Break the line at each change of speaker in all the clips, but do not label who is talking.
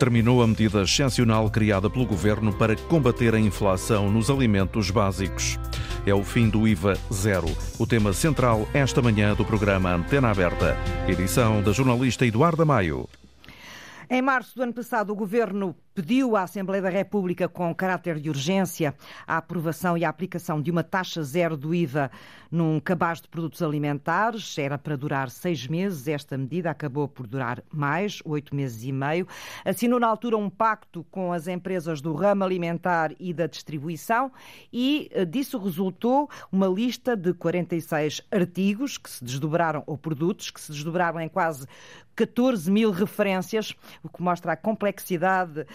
terminou a medida excepcional criada pelo governo para combater a inflação nos alimentos básicos. É o fim do IVA zero. O tema central esta manhã do programa Antena Aberta. Edição da jornalista Eduarda Maio.
Em março do ano passado, o governo pediu à Assembleia da República, com caráter de urgência, a aprovação e a aplicação de uma taxa zero do IVA num cabaz de produtos alimentares. Era para durar seis meses. Esta medida acabou por durar mais, oito meses e meio. Assinou na altura um pacto com as empresas do ramo alimentar e da distribuição e eh, disso resultou uma lista de 46 artigos que se desdobraram, ou produtos que se desdobraram em quase 14 mil referências, o que mostra a complexidade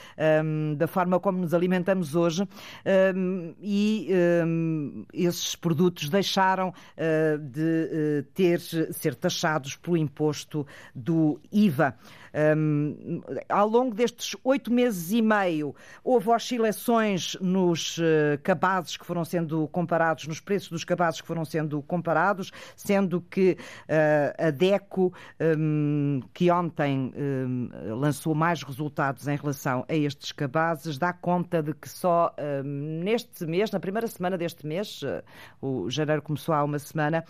um, da forma como nos alimentamos hoje um, e um, esses produtos deixaram uh, de uh, ter, ser taxados pelo imposto do IVA. Um, ao longo destes oito meses e meio, houve oscilações nos uh, cabazes que foram sendo comparados, nos preços dos cabazes que foram sendo comparados, sendo que uh, a DECO, um, que ontem um, lançou mais resultados em relação a estes cabazes, dá conta de que só neste mês, na primeira semana deste mês, uh, o janeiro começou há uma semana,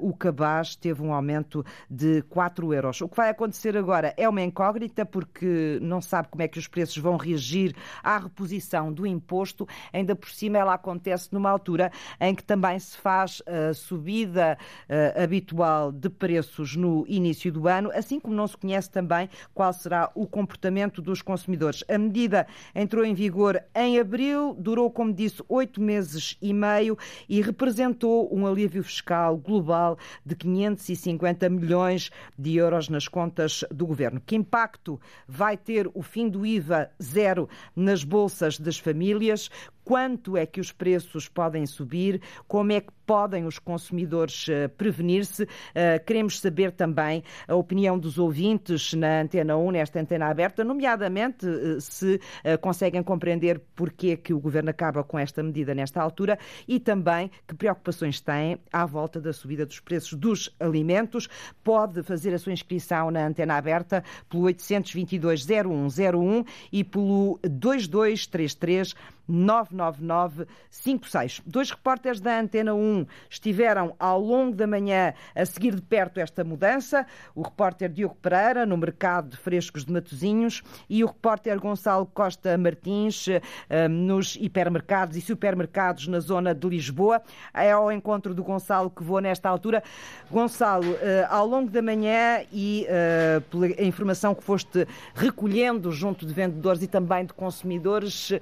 o cabaz teve um aumento de 4 euros. O que vai acontecer agora é uma incógnita porque não sabe como é que os preços vão reagir à reposição do imposto. Ainda por cima, ela acontece numa altura em que também se faz a subida uh, habitual de preços no início do ano, assim como não se conhece também qual será o comportamento dos consumidores. A medida entrou em vigor em abril, durou, como disse, oito meses e meio e representou um alívio fiscal global de 550 milhões de euros nas contas do governo. Que impacto vai ter o fim do IVA zero nas bolsas das famílias? Quanto é que os preços podem subir, como é que podem os consumidores eh, prevenir-se. Eh, queremos saber também a opinião dos ouvintes na Antena 1, nesta antena aberta, nomeadamente eh, se conseguem compreender porque é que o Governo acaba com esta medida nesta altura e também que preocupações têm à volta da subida dos preços dos alimentos. Pode fazer a sua inscrição na antena aberta pelo 822 0101 e pelo 2233 99956. Dois repórteres da Antena 1 estiveram ao longo da manhã a seguir de perto esta mudança. O repórter Diogo Pereira, no mercado de frescos de Matozinhos, e o repórter Gonçalo Costa Martins, eh, nos hipermercados e supermercados na zona de Lisboa. É ao encontro do Gonçalo que vou nesta altura. Gonçalo, eh, ao longo da manhã e eh, pela informação que foste recolhendo junto de vendedores e também de consumidores,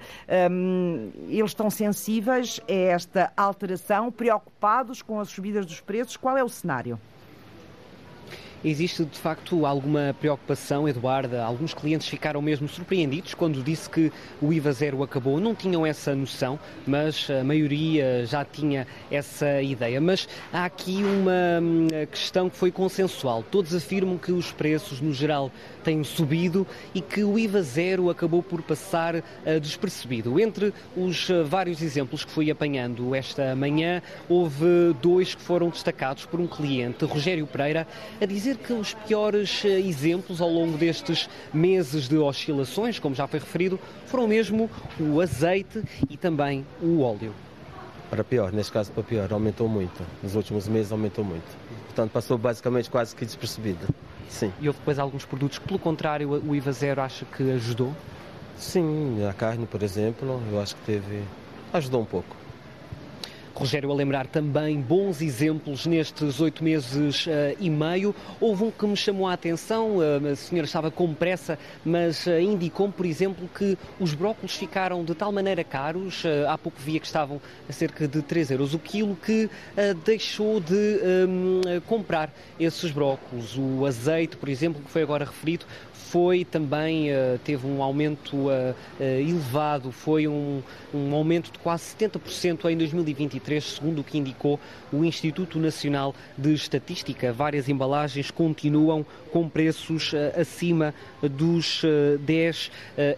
eles estão sensíveis a esta alteração, preocupados com as subidas dos preços. Qual é o cenário?
Existe de facto alguma preocupação, Eduarda? Alguns clientes ficaram mesmo surpreendidos quando disse que o IVA zero acabou. Não tinham essa noção, mas a maioria já tinha essa ideia. Mas há aqui uma hum, questão que foi consensual. Todos afirmam que os preços, no geral, têm subido e que o IVA zero acabou por passar uh, despercebido. Entre os uh, vários exemplos que fui apanhando esta manhã, houve dois que foram destacados por um cliente, Rogério Pereira, a dizer dizer que os piores eh, exemplos ao longo destes meses de oscilações, como já foi referido, foram mesmo o azeite e também o óleo.
Para pior, neste caso para pior, aumentou muito. Nos últimos meses aumentou muito. Portanto, passou basicamente quase que despercebido. Sim.
E houve depois alguns produtos que, pelo contrário, o IVA zero acha que ajudou?
Sim, a carne, por exemplo, eu acho que teve. ajudou um pouco.
Rogério, a lembrar também bons exemplos nestes oito meses uh, e meio. Houve um que me chamou a atenção, uh, a senhora estava com pressa, mas uh, indicou-me, por exemplo, que os brócolos ficaram de tal maneira caros, há pouco via que estavam a cerca de 3 euros o quilo, que deixou de um, comprar esses brócolos. O azeite, por exemplo, que foi agora referido, foi também, teve um aumento elevado, foi um, um aumento de quase 70% em 2023, segundo o que indicou o Instituto Nacional de Estatística. Várias embalagens continuam com preços acima dos 10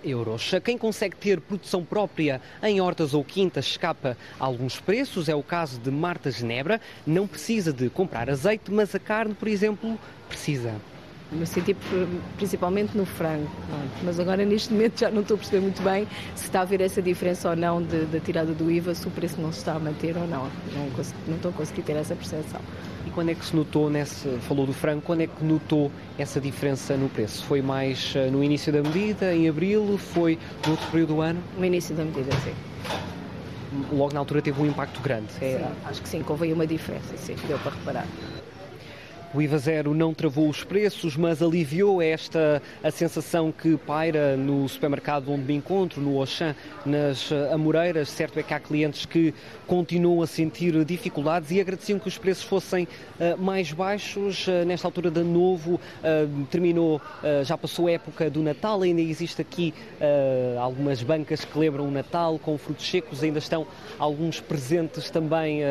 euros. Quem consegue ter produção própria em hortas ou quintas escapa a alguns preços, é o caso de Marta Genebra, não precisa de comprar azeite, mas a carne, por exemplo, precisa.
Eu senti principalmente no frango, mas agora neste momento já não estou a perceber muito bem se está a haver essa diferença ou não da tirada do IVA, se o preço não se está a manter ou não. Não, não estou a conseguir ter essa percepção.
E quando é que se notou, nesse, falou do frango, quando é que notou essa diferença no preço? Foi mais eh, no início da medida, em abril? Foi no outro período do ano?
No início da medida, sim.
Logo na altura teve um impacto grande?
É, acho que sim, houve uma diferença, sim, deu para reparar.
O IVA zero não travou os preços, mas aliviou esta a sensação que paira no supermercado onde me encontro, no Auchan, nas Amoreiras. Certo é que há clientes que continuam a sentir dificuldades e agradeciam que os preços fossem uh, mais baixos. Uh, nesta altura de novo, uh, terminou, já passou a época do Natal, ainda existe aqui algumas bancas que celebram o Natal com frutos secos, ainda estão alguns presentes também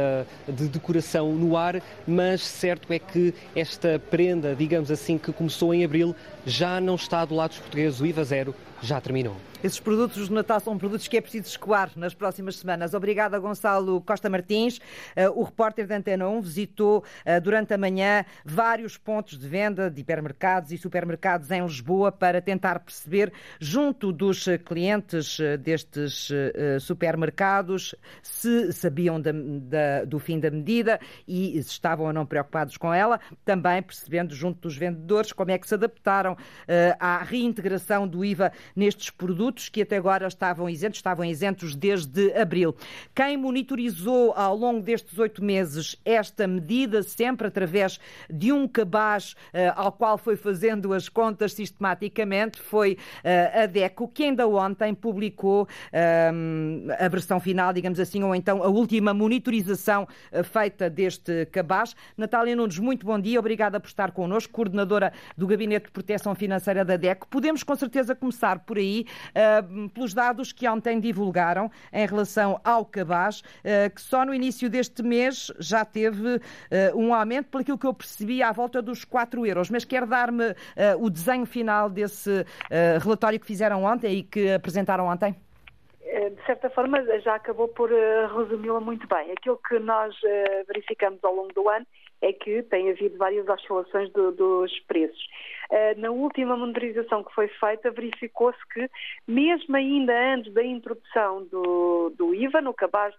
de decoração no ar, mas certo é que esta prenda, digamos assim, que começou em abril, já não está do lado dos portugueses. O IVA zero já terminou.
Esses produtos de Natal são produtos que é preciso escoar nas próximas semanas. Obrigada, Gonçalo Costa Martins. Uh, o repórter da Antena 1 visitou uh, durante a manhã vários pontos de venda de hipermercados e supermercados em Lisboa para tentar perceber, junto dos clientes uh, destes supermercados, se sabiam da, da, do fim da medida e se estavam ou não preocupados com ela. Também percebendo, junto dos vendedores, como é que se adaptaram à reintegração do IVA nestes produtos que até agora estavam isentos, estavam isentos desde abril. Quem monitorizou ao longo destes oito meses esta medida, sempre através de um cabaz uh, ao qual foi fazendo as contas sistematicamente, foi uh, a DECO, que ainda ontem publicou uh, a versão final, digamos assim, ou então a última monitorização feita deste cabaz. Natália Nunes, muito bom dia, obrigada por estar connosco, coordenadora do Gabinete de Proteção Financeira da DECO. Podemos com certeza começar por aí, uh, pelos dados que ontem divulgaram em relação ao cabaz, uh, que só no início deste mês já teve uh, um aumento, aquilo que eu percebi, à volta dos 4 euros. Mas quer dar-me o desenho final desse relatório que fizeram ontem e que apresentaram ontem?
De certa forma, já acabou por resumi-la muito bem. Aquilo que nós verificamos ao longo do ano é que tem havido várias oscilações do, dos preços. Na última monitorização que foi feita, verificou-se que, mesmo ainda antes da introdução do, do IVA no cabaz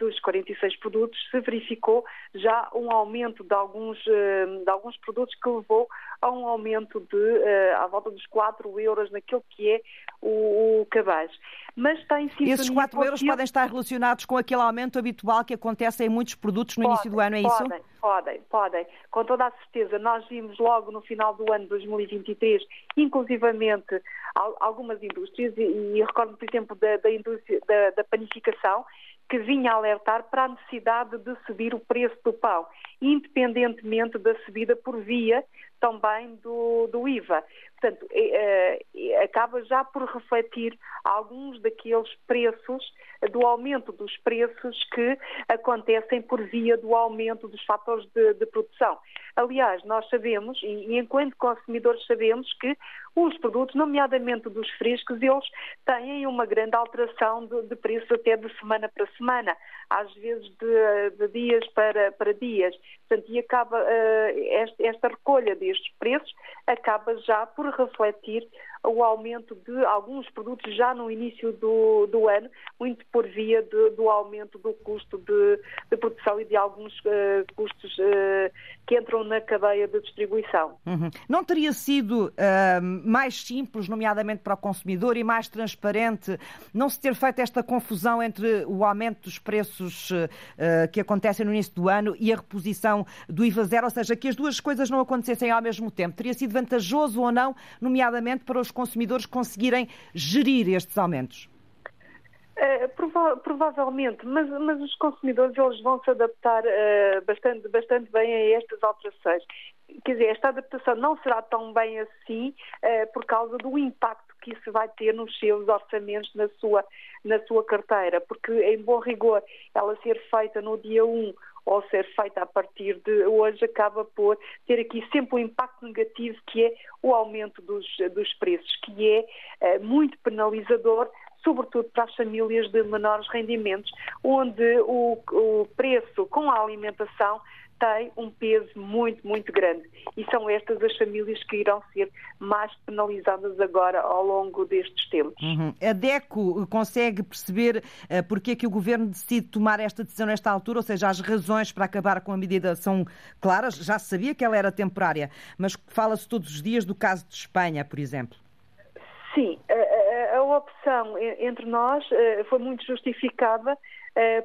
dos 46 produtos, se verificou já um aumento de alguns, uh, de alguns produtos que levou a um aumento de uh, à volta dos 4 euros naquilo que é o, o cabaz.
Mas está em sintonia Esses 4 euros podem estar relacionados com aquele aumento habitual que acontece em muitos produtos no podem, início do ano, é
podem,
isso?
Podem, podem. Com toda a certeza. Nós vimos logo no final do ano 2023, inclusivamente algumas indústrias, e, e recordo, por exemplo, da, da indústria da, da panificação, que vinha alertar para a necessidade de subir o preço do pão, independentemente da subida por via também do, do IVA. Portanto, é, é, acaba já por refletir alguns daqueles preços, do aumento dos preços que acontecem por via do aumento dos fatores de, de produção. Aliás, nós sabemos, e, enquanto consumidores sabemos, que os produtos, nomeadamente dos frescos, eles têm uma grande alteração de, de preço até de semana para semana, às vezes de, de dias para, para dias. Portanto, e acaba uh, esta, esta recolha destes preços acaba já por refletir o aumento de alguns produtos já no início do, do ano, muito por via de, do aumento do custo de, de, produção e de alguns uh, custos uh, que entram na cadeia de distribuição.
Uhum. Não teria sido uh, mais simples, nomeadamente para o consumidor, e mais transparente, não se ter feito esta confusão entre o aumento dos preços que acontecem no início do ano e a reposição do IVA zero, ou seja, que as duas coisas não acontecessem ao mesmo tempo? Teria sido vantajoso ou não, nomeadamente para os os consumidores conseguirem gerir estes aumentos?
Uh, prova provavelmente, mas, mas, os consumidores eles vão se adaptar uh, bastante, bastante bem a estas alterações. Quer dizer, esta adaptação não será tão bem assim uh, por causa do impacto que isso vai ter nos seus orçamentos, na sua, na sua carteira, porque em bom rigor ela ser feita no dia 1 ou ser feita a partir de hoje acaba por ter aqui sempre um impacto negativo que é o aumento dos, dos preços, que é eh, muito penalizador sobretudo para as famílias de menores rendimentos, onde o, o preço com a alimentação tem um peso muito, muito grande. E são estas as famílias que irão ser mais penalizadas agora ao longo destes tempos.
Uhum. A DECO consegue perceber uh, porque é que o Governo decide tomar esta decisão nesta altura, ou seja, as razões para acabar com a medida são claras, já se sabia que ela era temporária, mas fala-se todos os dias do caso de Espanha, por exemplo.
Sim, a, a, a opção entre nós uh, foi muito justificada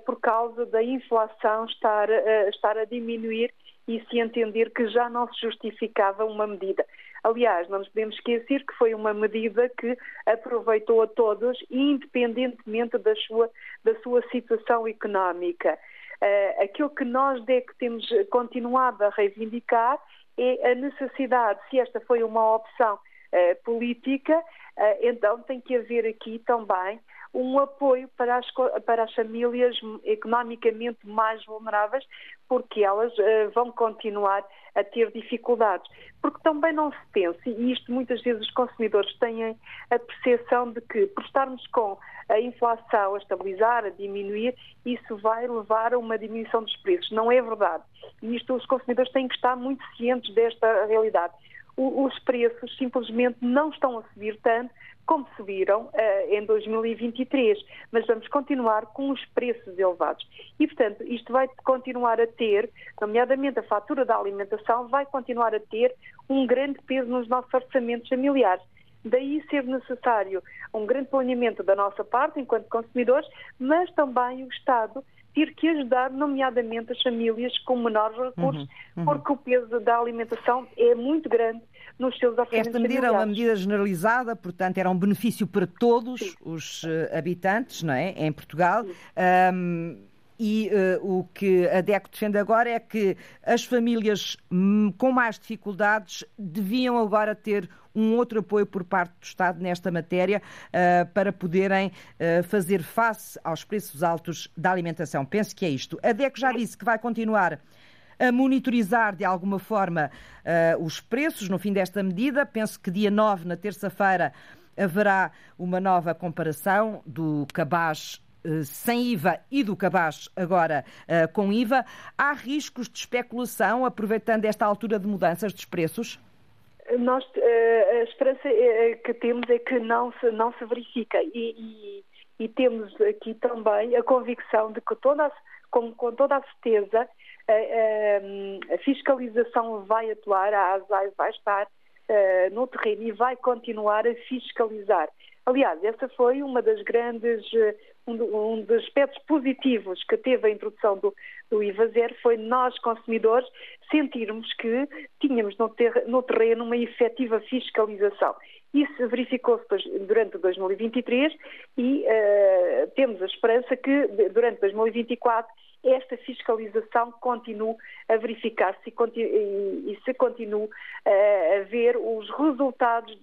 por causa da inflação estar, uh, estar a diminuir e se entender que já não se justificava uma medida. Aliás, não nos podemos esquecer que foi uma medida que aproveitou a todos, independentemente da sua, da sua situação económica. Uh, aquilo que nós é que temos continuado a reivindicar é a necessidade, se esta foi uma opção uh, política, uh, então tem que haver aqui também um apoio para as, para as famílias economicamente mais vulneráveis, porque elas uh, vão continuar a ter dificuldades. Porque também não se pensa, e isto muitas vezes os consumidores têm a percepção de que, por estarmos com a inflação a estabilizar, a diminuir, isso vai levar a uma diminuição dos preços. Não é verdade. E isto os consumidores têm que estar muito cientes desta realidade. Os preços simplesmente não estão a subir tanto como subiram uh, em 2023, mas vamos continuar com os preços elevados. E, portanto, isto vai continuar a ter, nomeadamente a fatura da alimentação, vai continuar a ter um grande peso nos nossos orçamentos familiares. Daí ser necessário um grande planeamento da nossa parte, enquanto consumidores, mas também o Estado ter que ajudar, nomeadamente as famílias com menores recursos, uhum, uhum. porque o peso da alimentação é muito grande nos seus orçamentos
Esta medida é uma medida generalizada, portanto era um benefício para todos Sim. os uh, habitantes, não é, em Portugal. Um, e uh, o que a DECO defende agora é que as famílias hum, com mais dificuldades deviam agora ter um outro apoio por parte do Estado nesta matéria uh, para poderem uh, fazer face aos preços altos da alimentação. Penso que é isto. A DECO já disse que vai continuar a monitorizar de alguma forma uh, os preços no fim desta medida. Penso que dia 9, na terça-feira, haverá uma nova comparação do cabaz uh, sem IVA e do cabaz agora uh, com IVA. Há riscos de especulação aproveitando esta altura de mudanças dos preços?
Nós, a esperança que temos é que não se, não se verifica e, e, e temos aqui também a convicção de que toda, com, com toda a certeza a, a, fiscalização vai atuar, a ASAI vai estar uh, no terreno e vai continuar a fiscalizar. Aliás, essa foi uma das grandes, eh, um, dos aspectos positivos que teve a introdução do, do IVA zero foi nós, consumidores, sentirmos que tínhamos no, ter, no terreno uma efetiva fiscalização. Isso verificou-se durante 2023 e uh, temos a esperança que durante 2024 esta fiscalização continue a verificar-se e, se continue uh, a ver os resultados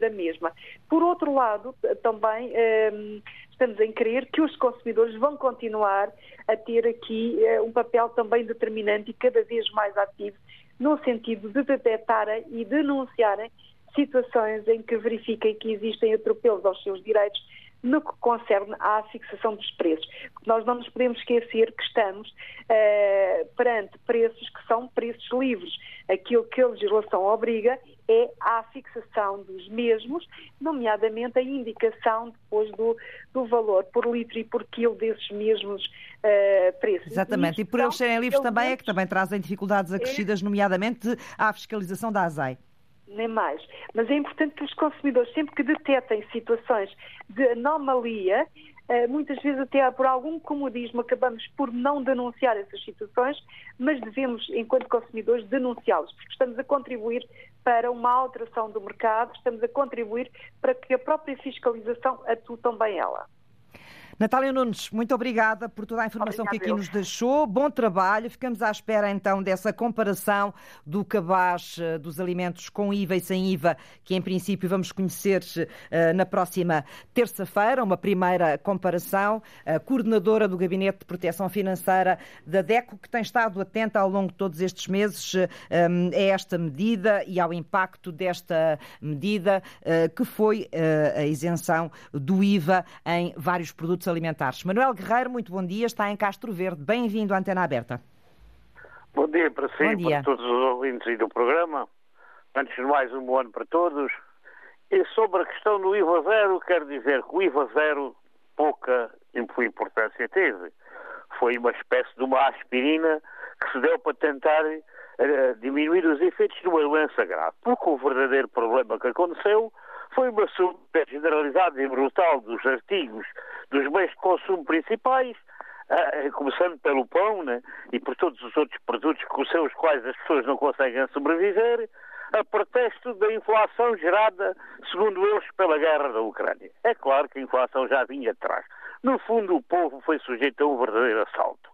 da, mesma. Por outro lado, também um, estamos em crer que os consumidores vão continuar a ter aqui uh, um papel também determinante e cada vez mais ativo no sentido de detectarem e denunciarem situações em que verifiquem que existem atropelos aos seus direitos no que concerne à fixação dos preços. Nós não nos podemos esquecer que estamos uh, perante preços que são preços livres. Aquilo que a legislação obriga é a fixação dos mesmos, nomeadamente a indicação depois do, do valor por litro e por quilo desses mesmos uh, preços.
Exatamente, e por eles serem livres também é que também trazem dificuldades acrescidas, é... nomeadamente à fiscalização da ASAI
nem mais. Mas é importante que os consumidores, sempre que detectem situações de anomalia, eh, muitas vezes até por algum comodismo acabamos por não denunciar essas situações, mas devemos, enquanto consumidores, denunciá-las, porque estamos a contribuir para uma alteração do mercado, estamos a contribuir para que a própria fiscalização atue também ela.
Natália Nunes, muito obrigada por toda a informação que aqui nos deixou. Bom trabalho. Ficamos à espera então dessa comparação do cabaz eh, dos alimentos com IVA e sem IVA, que em princípio vamos conhecer uh, na próxima terça-feira. Uma primeira comparação. A coordenadora do Gabinete de Proteção Financeira da DECO, que tem estado atenta ao longo de todos estes meses uh, a esta medida e ao impacto desta medida, que foi a isenção do IVA em vários produtos alimentares. Manuel Guerreiro, muito bom dia, está em Castro Verde. Bem-vindo à Antena Aberta.
Bom dia para si e para todos os ouvintes aí do programa. Antes de mais, um bom ano para todos. E sobre a questão do IVA zero, quero dizer que o IVA zero pouca importância teve. Foi uma espécie de uma aspirina que se deu para tentar uh, diminuir os efeitos de uma doença grave. Porque o verdadeiro problema que aconteceu foi uma subida generalizada e brutal dos artigos dos bens de consumo principais, uh, começando pelo pão né, e por todos os outros produtos com os quais as pessoas não conseguem sobreviver, a pretexto da inflação gerada, segundo eles, pela guerra da Ucrânia. É claro que a inflação já vinha atrás. No fundo, o povo foi sujeito a um verdadeiro assalto.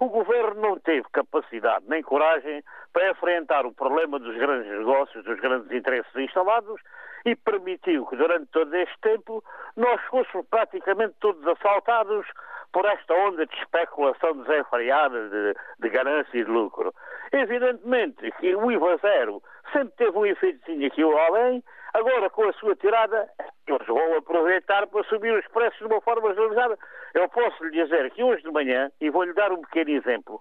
O governo não teve capacidade nem coragem para enfrentar o problema dos grandes negócios, dos grandes interesses instalados e permitiu que durante todo este tempo nós fôssemos praticamente todos assaltados por esta onda de especulação desenfreada de, de ganância e de lucro. Evidentemente que o IVA zero sempre teve um efeitozinho aqui ou além, agora com a sua tirada, eles vão aproveitar para subir os preços de uma forma generalizada. Eu posso lhe dizer que hoje de manhã, e vou-lhe dar um pequeno exemplo,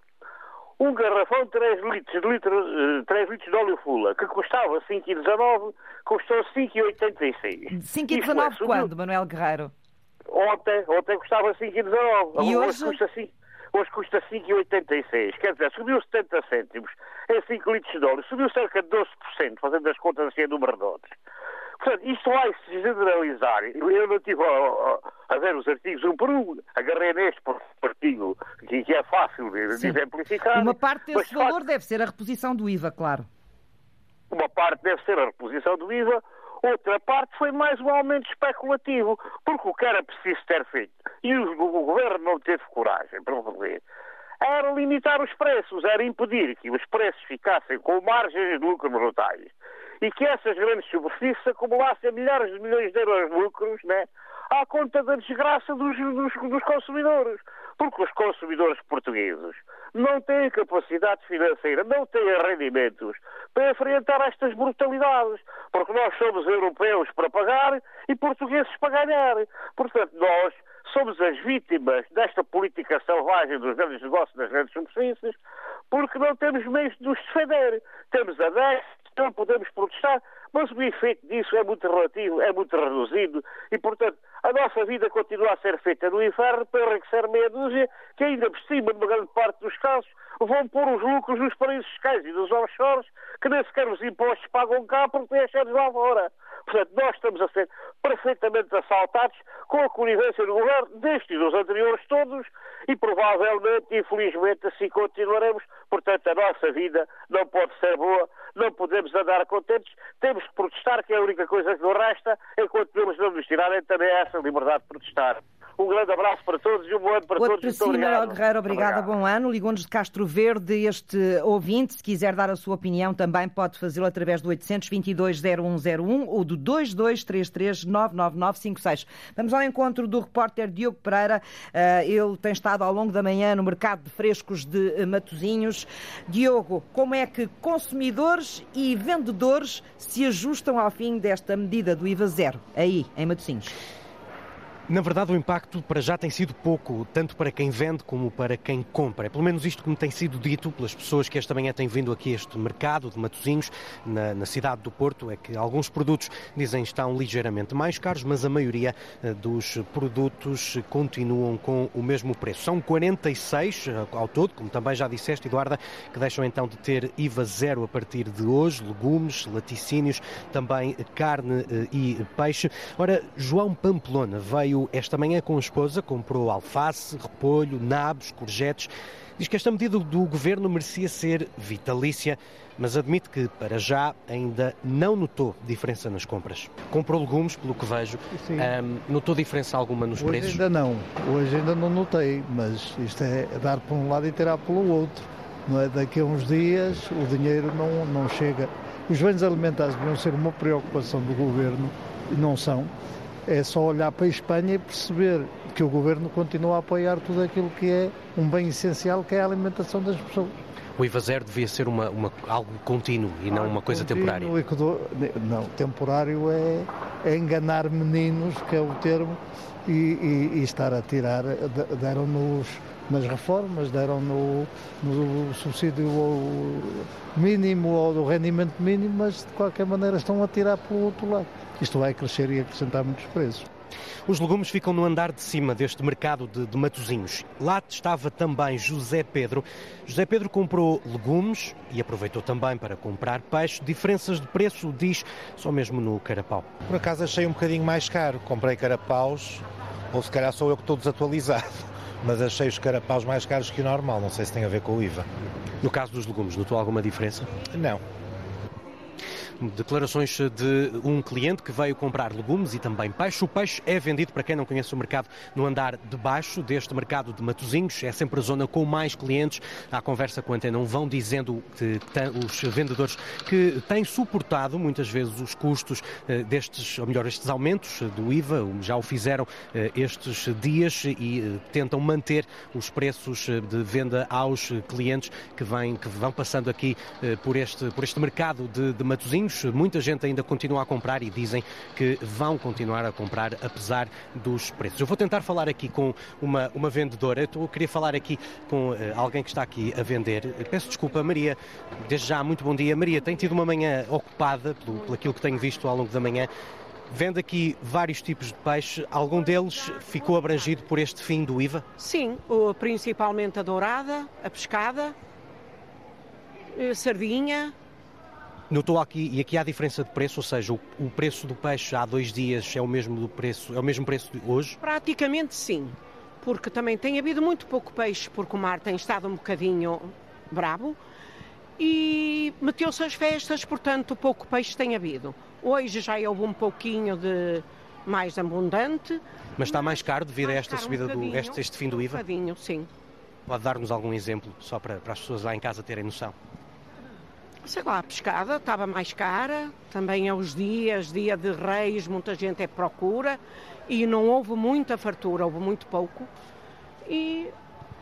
um garrafão de 3 litros de, litro, 3 eh, litros de óleo fula, que custava 5,19, custou 5,86.
5,19 é, quando, Manuel Guerreiro?
Ontem, ontem custava 5,19. E hoje? Hoje custa 5 hoje custa 5,86. Quer dizer, subiu 70 cêntimos em 5 litros de óleo, subiu cerca de 12%, fazendo as contas assim a número redondos. Portanto, isto vai se generalizar. Eu não estive a, a, ver os artigos um por um, agarrei neste artigo, que, que é fácil de, de exemplificar.
Uma parte desse valor deve ser a reposição do IVA, claro.
Uma parte deve ser a reposição do IVA, outra parte foi mais um aumento especulativo, porque o que era preciso ter feito, e o, o governo não teve coragem para fazer, era limitar os preços, era impedir que os preços ficassem com margens de lucro brutais e que essas grandes superfícies acumulassem milhares de milhões de euros de lucros né, à conta da desgraça dos, dos, dos consumidores. Porque os consumidores portugueses não têm capacidade financeira, não têm rendimentos para enfrentar estas brutalidades. Porque nós somos europeus para pagar e portugueses para ganhar. Portanto, nós somos as vítimas desta política selvagem dos grandes negócios das grandes superfícies porque não temos meios de nos defender. Temos a 10, não podemos protestar, mas o efeito disso é muito relativo, é muito reduzido e, portanto, a nossa vida continua a ser feita no inferno para enriquecer meia dúzia que, ainda por cima, numa grande parte dos casos, vão pôr os lucros nos paraísos fiscais e nos offshores que nem sequer os impostos pagam cá porque têm as lá fora. Portanto, nós estamos a ser perfeitamente assaltados com a conivência do governo, destes e dos anteriores todos, e provavelmente, infelizmente, assim continuaremos. Portanto, a nossa vida não pode ser boa, não podemos andar contentes, temos que protestar, que é a única coisa que nos resta, enquanto eles não nos tirarem também essa liberdade de protestar. Um grande abraço para todos e um bom ano para
Outro
todos.
Para si, Guerreiro, obrigada, obrigado. bom ano. Ligou-nos de Castro Verde este ouvinte. Se quiser dar a sua opinião, também pode fazê-lo através do 822-0101 ou do 2233-99956. Vamos ao encontro do repórter Diogo Pereira. Eh, ele tem estado ao longo da manhã no mercado de frescos de eh, Matozinhos. Diogo, como é que consumidores e vendedores se ajustam ao fim desta medida do IVA zero aí, em Matozinhos?
Na verdade, o impacto para já tem sido pouco, tanto para quem vende como para quem compra. É pelo menos isto que me tem sido dito pelas pessoas que esta manhã têm vindo aqui a este mercado de Matosinhos, na, na, cidade do Porto, é que alguns produtos dizem estão ligeiramente mais caros, mas a maioria eh, dos produtos continuam com o mesmo preço. São 46 eh, ao todo, como também já disseste, Eduarda, que deixam então de ter IVA zero a partir de hoje, legumes, laticínios, também carne eh, e peixe. Ora, João Pamplona veio esta manhã com a esposa, comprou alface, repolho, nabos, courgettes. Diz que esta medida do governo merecia ser vitalícia, mas admite que, para já, ainda não notou diferença nas compras. Comprou legumes, pelo que vejo. Um, notou diferença alguma nos
Hoje
preços?
Ainda não. Hoje ainda não notei, mas isto é dar por um lado e tirar pelo outro. Não é? Daqui a uns dias o dinheiro não, não chega. Os bens alimentares deviam ser uma preocupação do governo não são. É só olhar para a Espanha e perceber que o governo continua a apoiar tudo aquilo que é um bem essencial, que é a alimentação das pessoas.
O IVA zero devia ser uma, uma algo contínuo e não uma coisa temporária.
Do, não, temporário é, enganar meninos, que é o termo, e, e, e estar a tirar, deram-nos nas reformas, deram no, no subsídio mínimo ou do rendimento mínimo, mas de qualquer maneira estão a tirar pelo outro lado. Isto vai crescer e acrescentar muitos preços.
Os legumes ficam no andar de cima deste mercado de, de Matozinhos. Lá estava também José Pedro. José Pedro comprou legumes e aproveitou também para comprar peixe. Diferenças de preço, diz, só mesmo no carapau.
Por acaso achei um bocadinho mais caro. Comprei carapaus, ou se calhar sou eu que estou desatualizado mas achei os carapaus mais caros que o normal. Não sei se tem a ver com o IVA.
No caso dos legumes, notou alguma diferença?
Não.
Declarações de um cliente que veio comprar legumes e também peixe. O peixe é vendido, para quem não conhece o mercado, no andar de baixo deste mercado de Matozinhos. É sempre a zona com mais clientes. À conversa com a Antena vão dizendo que os vendedores que têm suportado muitas vezes os custos eh, destes, ou melhor, estes aumentos do IVA, já o fizeram eh, estes dias e eh, tentam manter os preços de venda aos clientes que, vêm, que vão passando aqui por este, por este mercado de, de Matozinhos muita gente ainda continua a comprar e dizem que vão continuar a comprar apesar dos preços. Eu vou tentar falar aqui com uma, uma vendedora, eu queria falar aqui com uh, alguém que está aqui a vender. Peço desculpa, Maria, desde já, muito bom dia. Maria, tem tido uma manhã ocupada, pelo, pelo aquilo que tenho visto ao longo da manhã. Vende aqui vários tipos de peixe. Algum deles ficou abrangido por este fim do IVA?
Sim, principalmente a dourada, a pescada, a eh, sardinha,
Notou aqui, e aqui há diferença de preço, ou seja, o, o, preço do peixe há dois dias é o mesmo do preço, é o mesmo preço de hoje?
Praticamente sim, porque também tem havido muito pouco peixe, porque o mar tem estado um bocadinho bravo e meteu-se as festas, portanto pouco peixe tem havido. Hoje já houve um pouquinho de mais abundante.
Mas está mais caro devido a esta subida um do este, este fim do IVA?
Um bocadinho, sim.
Pode dar-nos algum exemplo, só para, para as pessoas lá em casa terem noção?
Sei lá, a pescada estava mais cara, também é os dias, dia de reis, muita gente é procura e não houve muita fartura, houve muito pouco. E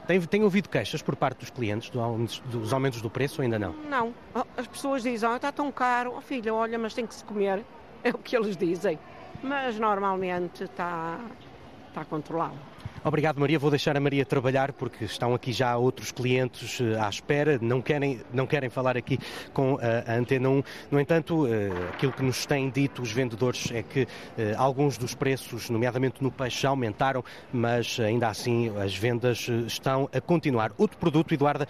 tem, tem ouvido queixas por parte dos clientes dos aumentos do preço ou ainda não?
Não. Oh, as pessoas dizem, oh, está tão caro. Oh, filha, olha, mas tem que se comer. É o que eles dizem. Mas normalmente está, está controlado.
Obrigado, Maria. Vou deixar a Maria trabalhar porque estão aqui já outros clientes eh, à espera, não querem, não querem falar aqui com a, a Antena 1. No entanto, eh, aquilo que nos têm dito os vendedores é que eh, alguns dos preços, nomeadamente no peixe, já aumentaram, mas ainda assim as vendas estão a continuar. Outro produto, Eduarda,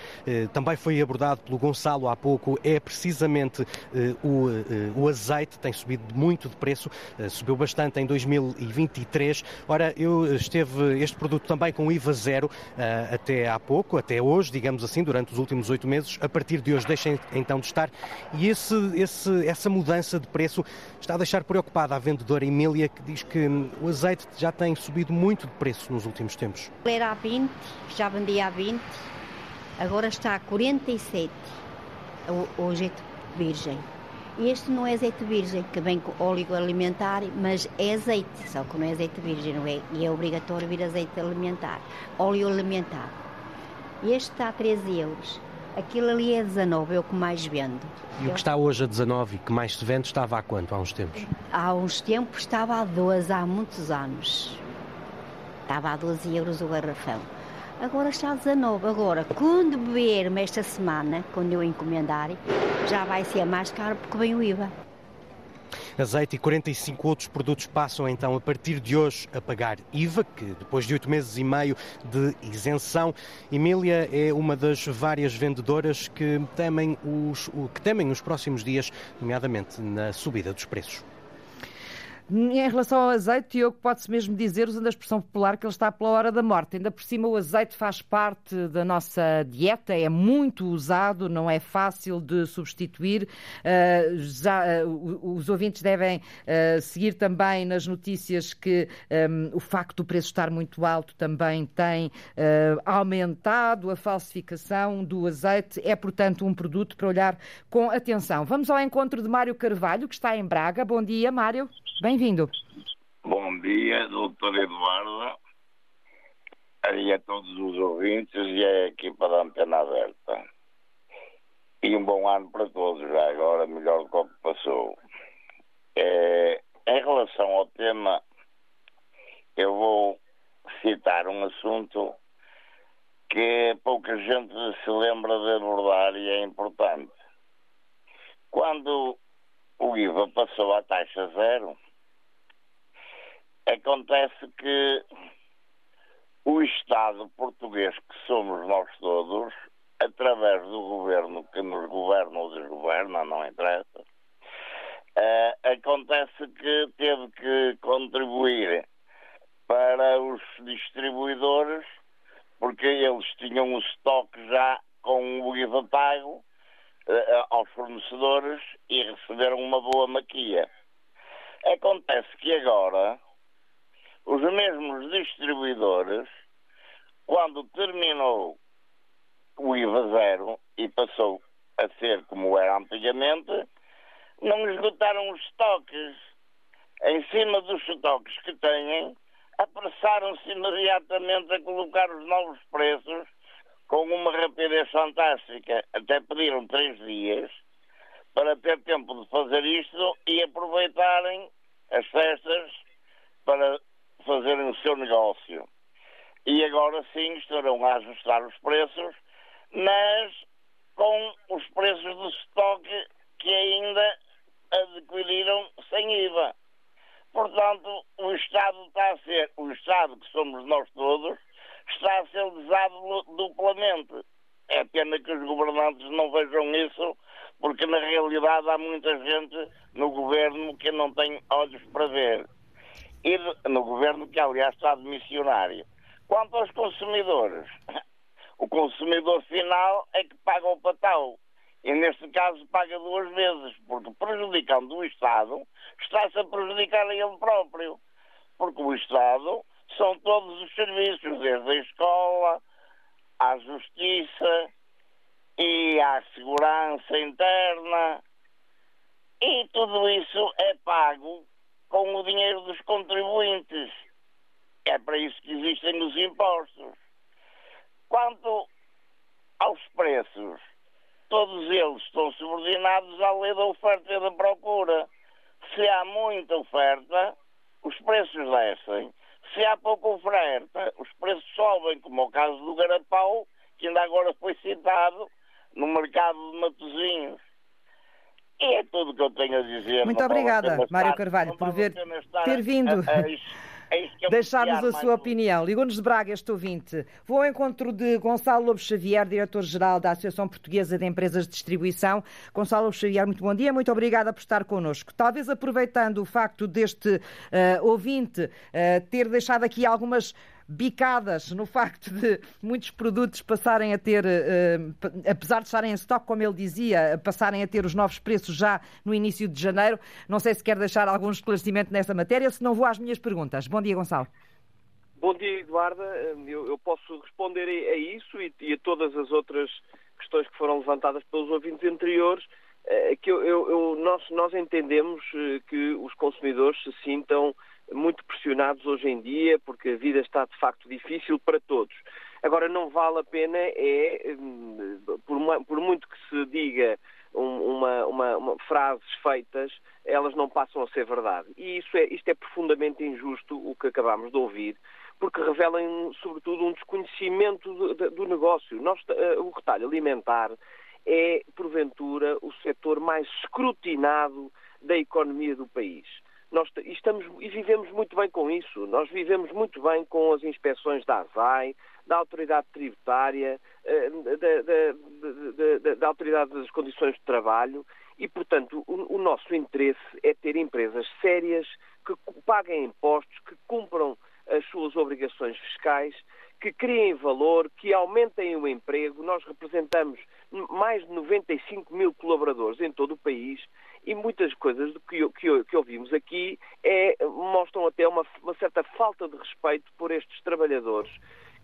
também foi abordado pelo Gonçalo há pouco, é precisamente o, o azeite, tem subido muito de preço, subiu bastante em 2023. Ora, eu esteve este produto também com IVA zero uh, até há pouco, até hoje, digamos assim, durante os últimos oito meses. A partir de hoje deixem então de estar. E esse, esse, essa mudança de preço está a deixar preocupada a vendedora Emília, que diz que o azeite já tem subido muito de preço nos últimos tempos.
Era a 20, já vendia a 20, agora está a 47 o, o azeite virgem. Este não é azeite virgem, que vem com óleo alimentar, mas é azeite, só que não é azeite virgem, não é? E é obrigatório vir azeite alimentar, óleo alimentar. Este está a 13 euros. Aquilo ali é 19, é o que mais vendo.
E o que está hoje a 19 e que mais se vende estava há quanto, há uns tempos?
Há uns tempos estava a 12, há muitos anos. Estava a 12 euros o garrafão agora está a 19. Agora, quando beber-me esta semana, quando eu encomendar, já vai ser mais caro porque vem o IVA.
Azeite e 45 outros produtos passam então a partir de hoje a pagar IVA, que depois de oito meses e meio de isenção, Emília é uma das várias vendedoras que temem os, que temem os próximos dias, nomeadamente na subida dos preços.
Em relação ao azeite, Diogo, pode-se mesmo dizer, usando a expressão popular, que ele está pela hora da morte. Ainda por cima, o azeite faz parte da nossa dieta, é muito usado, não é fácil de substituir. Uh, já, uh, os ouvintes devem uh, seguir também nas notícias que um, o facto do preço estar muito alto também tem aumentado a falsificação do azeite. É, portanto, um produto para olhar com atenção. Vamos ao encontro de Mário Carvalho, que está em Braga. Bom dia, Mário. Bem-vindo.
Bom dia, doutor Eduardo, e a todos os ouvintes e a equipa da Antena Aberta. E um bom ano para todos, já agora melhor do que o que passou. É, em relação ao tema, eu vou citar um assunto que pouca gente se lembra de abordar e é importante. Quando o IVA passou à taxa zero, acontece que o Estado português, que somos nós todos, através do governo que nos governa ou desgoverna, não interessa, uh, acontece que teve que contribuir para os distribuidores, porque eles tinham o estoque já com o IVA pago uh, aos fornecedores e receberam uma boa maquia. Acontece que agora os mesmos distribuidores, quando terminou o IVA zero e passou a ser como era antigamente, não esgotaram os estoques. Em cima dos estoques que têm, apressaram-se imediatamente a colocar os novos preços com uma rapidez fantástica. Até pediram três dias para ter tempo de fazer isto e aproveitarem as festas para fazerem o seu negócio. E agora sim estarão a ajustar os preços, mas com os preços do estoque que ainda adquiriram sem IVA. Portanto, o Estado está a ser, o Estado que somos nós todos, está a ser lesado duplamente. É pena que os governantes não vejam isso, porque na realidade há muita gente no governo que não tem olhos para ver. E no governo que, aliás, está de missionário. Quanto aos consumidores, o consumidor final é que paga o patão. E neste caso paga duas vezes, porque prejudicando o Estado, está-se a prejudicar a ele próprio. Porque o Estado são todos os serviços, desde a escola, à justiça e à segurança interna. E tudo isso é pago com o dinheiro dos contribuintes. É para isso que existem os impostos. Quanto aos preços, todos eles estão subordinados à lei da oferta e da procura. Se há muita oferta, os preços descem. Se há pouca oferta, os preços sobem, como é o caso do Garapau, que ainda agora foi citado no mercado de Matosinhos. E é tudo o que eu tenho a dizer.
Muito obrigada, Mário Carvalho, por ver, ter vindo. A, a, é deixar-nos a sua opinião. Ligou-nos de Braga este ouvinte. Vou ao encontro de Gonçalo Lobo Xavier, diretor-geral da Associação Portuguesa de Empresas de Distribuição. Gonçalo Lobo Xavier, muito bom dia, muito obrigada por estar connosco. Talvez aproveitando o facto deste uh, ouvinte uh, ter deixado aqui algumas bicadas no facto de muitos produtos passarem a ter, uh, apesar de estarem em estoque, como ele dizia, passarem a ter os novos preços já no início de janeiro. Não sei se quer deixar algum esclarecimento nessa matéria, se não vou às minhas perguntas. Bom dia, Gonçalo.
Bom dia, Eduarda. Eu, eu posso responder a, a isso e, e, a todas as outras questões que foram levantadas pelos ouvintes anteriores. Eh, que eu, eu, nós, nós entendemos eh, que os consumidores se sintam muito pressionados hoje em dia, porque a vida está de facto difícil para todos. Agora, não vale a pena, é, hum, por, uma, por muito que se diga uma, uma, uma, frases feitas, elas não passam a ser verdade. E isso é, isto é profundamente injusto, o que acabamos de ouvir, porque revelam, sobretudo, um desconhecimento do, do negócio. Nós, uh, o retalho alimentar é, porventura, o setor mais escrutinado da economia do país. Nós estamos e vivemos muito bem com isso. Nós vivemos muito bem com as inspeções da ASAI, da Autoridade Tributária, eh, da, da, da Autoridade das Condições de Trabalho e, portanto, o, o, nosso interesse é ter empresas sérias que paguem impostos, que cumpram as suas obrigações fiscais, que criem valor, que aumentem o emprego. Nós representamos mais de 95 mil colaboradores em todo o país e muitas coisas que, que, que ouvimos aqui é, mostram até uma, uma certa falta de respeito por estes trabalhadores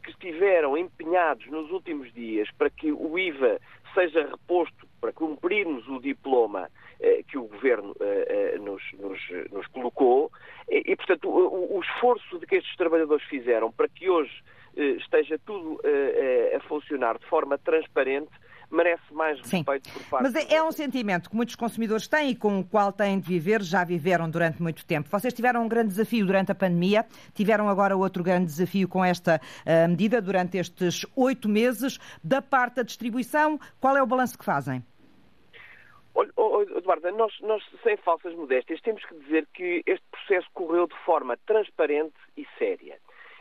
que estiveram empenhados nos últimos dias para que o IVA seja reposto para cumprirmos o diploma eh, que o Governo eh, eh nos, nos, nos, colocou. E, e portanto, o, o, esforço de que estes trabalhadores fizeram para que hoje eh, esteja tudo eh, eh, a funcionar de forma transparente merece mais respeito Sim. por parte
Mas é, é um sentimento que muitos consumidores têm e com o qual têm de viver, já viveram durante muito tempo. Vocês tiveram um grande desafio durante a pandemia, tiveram agora outro grande desafio com esta uh, medida durante estes oito meses. Da parte da distribuição, qual é o balanço que fazem?
Olha, Eduardo, nós, nós, sem falsas modéstias, temos que dizer que este processo correu de forma transparente e séria.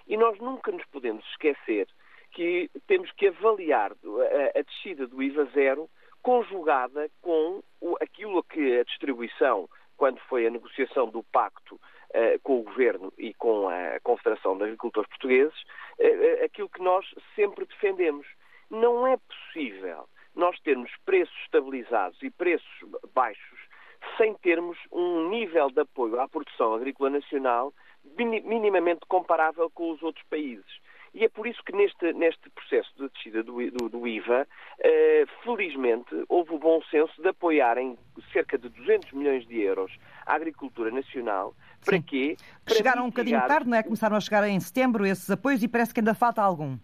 E nós nunca nos podemos esquecer que temos que avaliar a, a descida do IVA zero conjugada com o, aquilo que a distribuição, quando foi a negociação do pacto uh, com o Governo e com a Confederação de Agricultores Portugueses, uh, aquilo que nós sempre defendemos. Não é possível nós termos preços estabilizados e preços baixos sem termos um nível de apoio à produção agrícola nacional minimamente comparável com os outros países. E é por isso que neste, neste processo de descida do, do, do IVA, eh, felizmente, houve o bom senso de apoiarem cerca de 200 milhões de euros à agricultura nacional. Para Sim. quê?
Para Chegaram mitigar... um bocadinho tarde, não é? Começaram a chegar em setembro esses apoios e parece que ainda falta algum.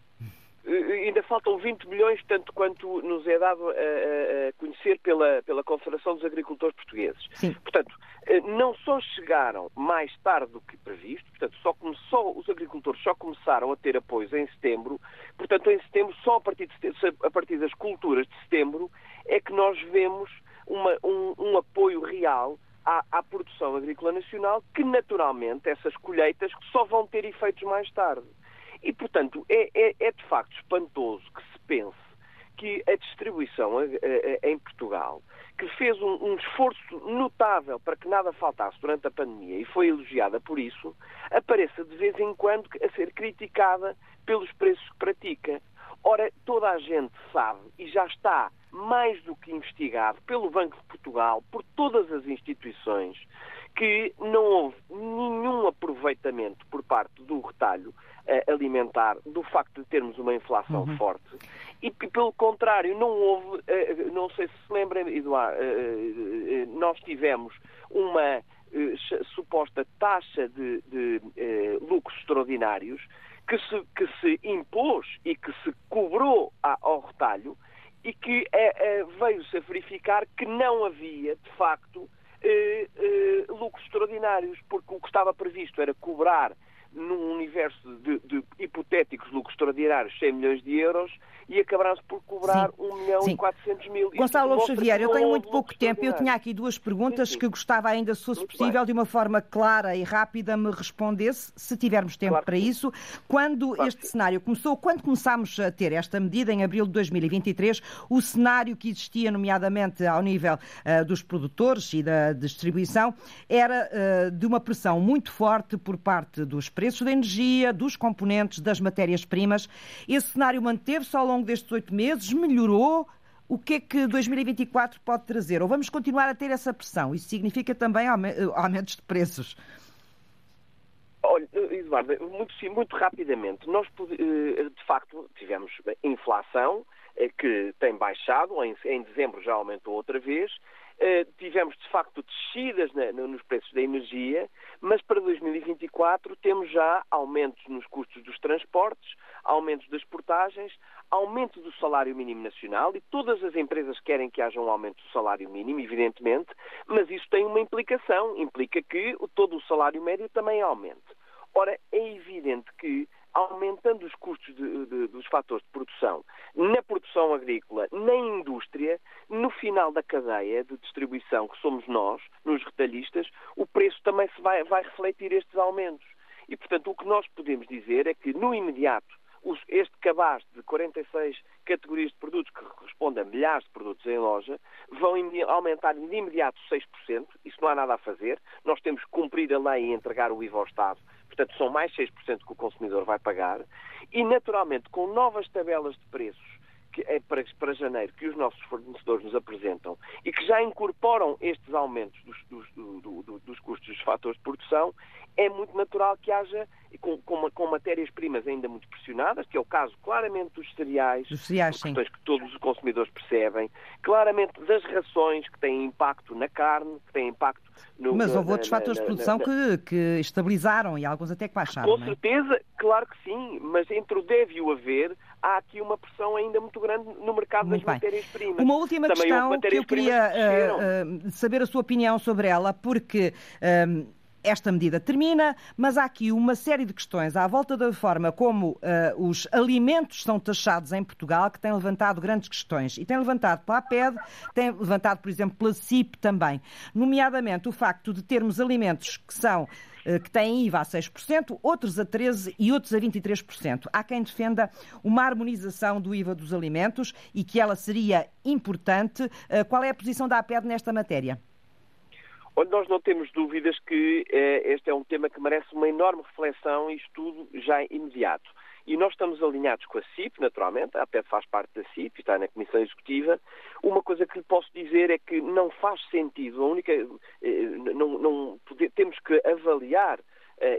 Eh, ainda faltam 20 milhões, tanto quanto nos é dado a, a conhecer pela, pela Confederação dos Agricultores Portugueses.
Sim.
Portanto, eh, não só chegaram mais tarde do que previsto, portanto, só começou, os agricultores só começaram a ter apoios em setembro, portanto, em setembro, só a partir, de, a partir das culturas de setembro, é que nós vemos uma, um, um apoio real à, à, produção agrícola nacional, que naturalmente essas colheitas só vão ter efeitos mais tarde. E, portanto, é, é, é de facto espantoso que se pense que a distribuição eh, eh, em Portugal, que fez um, esforço notável para que nada faltasse durante a pandemia e foi elogiada por isso, apareça de vez em quando a ser criticada pelos preços que pratica. Ora, toda a gente sabe e já está mais do que investigado pelo Banco de Portugal, por todas as instituições, que não houve nenhum aproveitamento por parte do retalho alimentar do facto de termos uma inflação uhum. forte e, pelo contrário, não houve, uh, não sei se se lembram, Eduardo, uh, nós tivemos uma suposta taxa de, de lucros extraordinários que se, que se impôs e que se cobrou ao retalho e que veio-se a verificar que não havia, de facto, eh, eh, lucros extraordinários, porque o que estava previsto era cobrar num universo de, de, hipotéticos lucros extraordinários 100 milhões de euros e acabaram-se por cobrar sim. 1 milhão sim. e 400 mil.
Gonçalo Lopes Xavier, eu tenho muito pouco tempo. Eu tinha aqui duas perguntas sim, que gostava ainda, se fosse muito possível, bem. de uma forma clara e rápida, me respondesse, se tivermos tempo claro para isso. Quando claro este cenário começou, quando começámos a ter esta medida, em abril de 2023, o cenário que existia, nomeadamente ao nível uh, dos produtores e da distribuição, era uh, de uma pressão muito forte por parte dos preços da energia, dos componentes, das matérias-primas. Esse cenário manteve-se ao longo destes oito meses, melhorou. O que é que 2024 pode trazer? Ou vamos continuar a ter essa pressão? Isso significa também aumentos de preços?
Olha, Eduardo, muito, muito rapidamente, nós eh, de facto tivemos inflação eh, que tem baixado, em dezembro já aumentou outra vez, eh, tivemos de facto descidas nos preços da energia, mas para 2024 temos já aumentos nos custos dos transportes, aumentos das portagens, aumento do salário mínimo nacional e todas as empresas querem que haja um aumento do salário mínimo, evidentemente, mas isso tem uma implicação, implica que todo o salário médio também aumente. Ora, é evidente que aumentando os custos de, de, dos fatores de produção na produção agrícola, na indústria, no final da cadeia de distribuição, que somos nós, nos retalhistas, o preço também se vai, vai refletir estes aumentos. E, portanto, o que nós podemos dizer é que, no imediato, este cabaz de 46 categorias de produtos, que corresponde a milhares de produtos em loja, vão aumentar de imediato 6%. Isso não há nada a fazer. Nós temos que cumprir a lei e entregar o IVA ao Estado Portanto, são mais 6% que o consumidor vai pagar. E, naturalmente, com novas tabelas de preços que é para, para janeiro que os nossos fornecedores nos apresentam e que já incorporam estes aumentos dos, dos, do, do, dos custos dos fatores de produção, é muito natural que haja, com, com, com matérias-primas ainda muito pressionadas, que é o caso claramente dos cereais,
dos cereais
questões sim. que todos os consumidores percebem, claramente das rações que têm impacto na carne, que têm impacto No,
Mas
na-
houve outros
na-
fatores de
na-
produção
na-
que, que estabilizaram e alguns até que baixaram.
Com
é?
certeza, claro que sim, mas entre o deve e o haver, há aqui uma pressão ainda muito grande no mercado
Muito
das matérias-primas.
Uma última
Também
questão que eu queria
que
eh, eh, saber a sua opinião sobre ela, porque eh, esta medida termina, mas há aqui uma série de questões à volta da forma como eh, os alimentos são taxados em Portugal que tem levantado grandes questões. E tem levantado pela APED, tem levantado, por exemplo, pela CIP também. Nomeadamente o facto de termos alimentos que são eh, que têm IVA a 6%, outros a 13% e outros a 23%. Há quem defenda uma harmonização do IVA dos alimentos e que ela seria importante. Eh, Qual é a posição da APED nesta matéria?
Olha, nós não temos dúvidas que eh, este é um tema que merece uma enorme reflexão e estudo já imediato. E nós estamos alinhados com a CIP, naturalmente, a APED faz parte da CIP, está na Comissão Executiva. Uma coisa que lhe posso dizer é que não faz sentido, a única. eh, não, não temos que avaliar